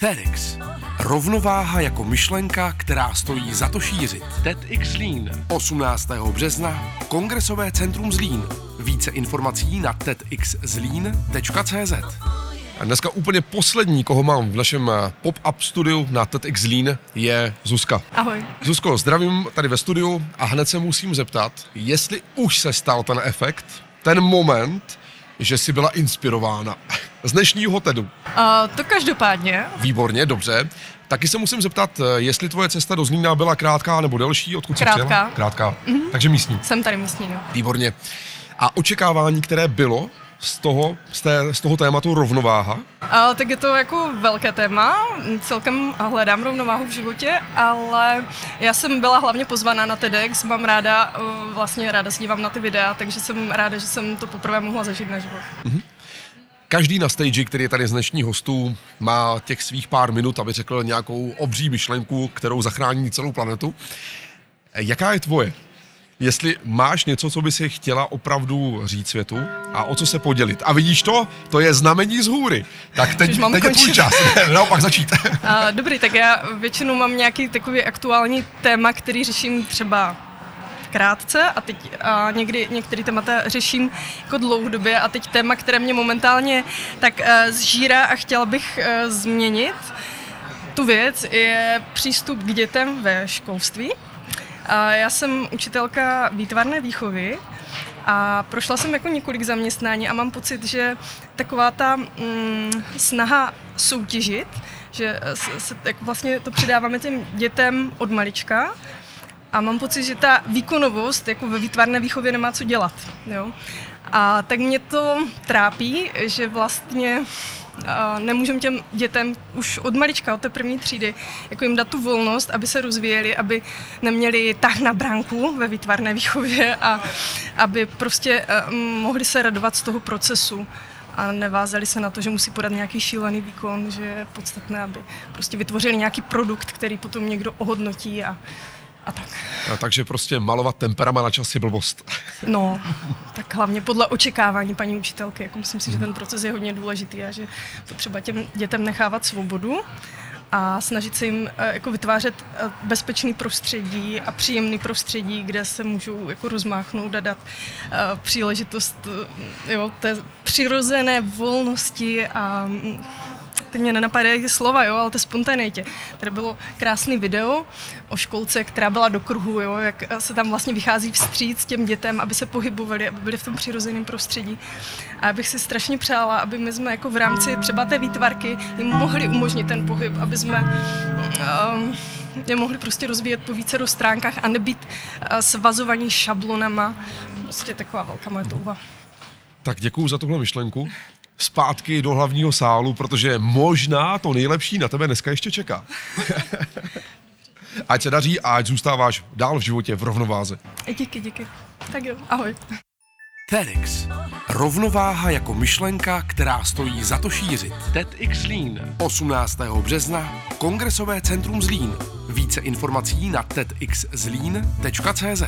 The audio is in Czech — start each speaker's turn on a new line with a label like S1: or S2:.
S1: TEDx. Rovnováha jako myšlenka, která stojí za to šířit. TEDx Zlín. 18. března. Kongresové centrum Zlín. Více informací na tedxzlín.cz
S2: A dneska úplně poslední, koho mám v našem eh, pop-up studiu na TEDx Zlín, je Zuzka.
S3: Ahoj.
S2: Zuzko, zdravím tady ve studiu a hned se musím zeptat, jestli už se stal ten efekt, ten moment, že jsi byla inspirována z dnešního TEDu.
S3: Uh, to každopádně.
S2: Výborně, dobře. Taky se musím zeptat, eh, jestli tvoje cesta do Zlína byla krátká nebo delší, odkud jsi
S3: Krátká.
S2: přijela? Krátká. Mm-hmm. Takže místní.
S3: Jsem tady místní, no.
S2: Výborně. A očekávání, které bylo z toho, z, té, z toho tématu rovnováha,
S3: Uh, tak je to jako velké téma, celkem hledám rovnováhu v životě, ale já jsem byla hlavně pozvaná na TEDx, mám ráda, uh, vlastně ráda se dívám na ty videa, takže jsem ráda, že jsem to poprvé mohla zažít na život.
S2: Každý na stage, který je tady z dnešních hostů, má těch svých pár minut, aby řekl nějakou obří myšlenku, kterou zachrání celou planetu. Jaká je tvoje? Jestli máš něco, co by si chtěla opravdu říct světu a o co se podělit. A vidíš to? To je znamení z hůry. Tak teď,
S3: Už mám
S2: teď je tvůj čas. Naopak začít.
S3: Dobrý, tak já většinou mám nějaký takový aktuální téma, který řeším třeba krátce a teď a někdy některé témata řeším jako dlouhodobě a teď téma, které mě momentálně tak uh, zžírá a chtěla bych uh, změnit tu věc, je přístup k dětem ve školství. A já jsem učitelka výtvarné výchovy a prošla jsem jako několik zaměstnání a mám pocit, že taková ta mm, snaha soutěžit, že se, se, jako vlastně to předáváme těm dětem od malička a mám pocit, že ta výkonovost jako ve výtvarné výchově nemá co dělat. Jo? A tak mě to trápí, že vlastně nemůžeme těm dětem už od malička, od té první třídy, jako jim dát tu volnost, aby se rozvíjeli, aby neměli tah na bránku ve výtvarné výchově a aby prostě eh, mohli se radovat z toho procesu a nevázali se na to, že musí podat nějaký šílený výkon, že je podstatné, aby prostě vytvořili nějaký produkt, který potom někdo ohodnotí a, a tak.
S2: A takže prostě malovat temperama na čas je blbost.
S3: No, tak hlavně podle očekávání paní učitelky. Jako myslím si, že ten proces je hodně důležitý a že potřeba těm dětem nechávat svobodu a snažit se jim eh, jako vytvářet eh, bezpečný prostředí a příjemný prostředí, kde se můžou jako rozmáchnout a dát eh, příležitost jo, té přirozené volnosti a mm, teď mě nenapadají slova, jo, ale té spontaneitě. Tady bylo krásný video o školce, která byla do kruhu, jo, jak se tam vlastně vychází vstříc těm dětem, aby se pohybovali, aby byli v tom přirozeném prostředí. A já bych si strašně přála, aby my jsme jako v rámci třeba té výtvarky jim mohli umožnit ten pohyb, aby jsme um, je mohli prostě rozvíjet po více stránkách a nebýt uh, svazovaní šablonama. Prostě taková velká moje touha.
S2: Tak děkuju za tuhle myšlenku. Zpátky do hlavního sálu, protože možná to nejlepší na tebe dneska ještě čeká. ať se daří a ať zůstáváš dál v životě v rovnováze.
S3: Díky, díky. Tak jo, ahoj.
S1: TEDx. Rovnováha jako myšlenka, která stojí za to šířit. TEDx Zlín. 18. března. Kongresové centrum Zlín. Více informací na tedxzlín.cz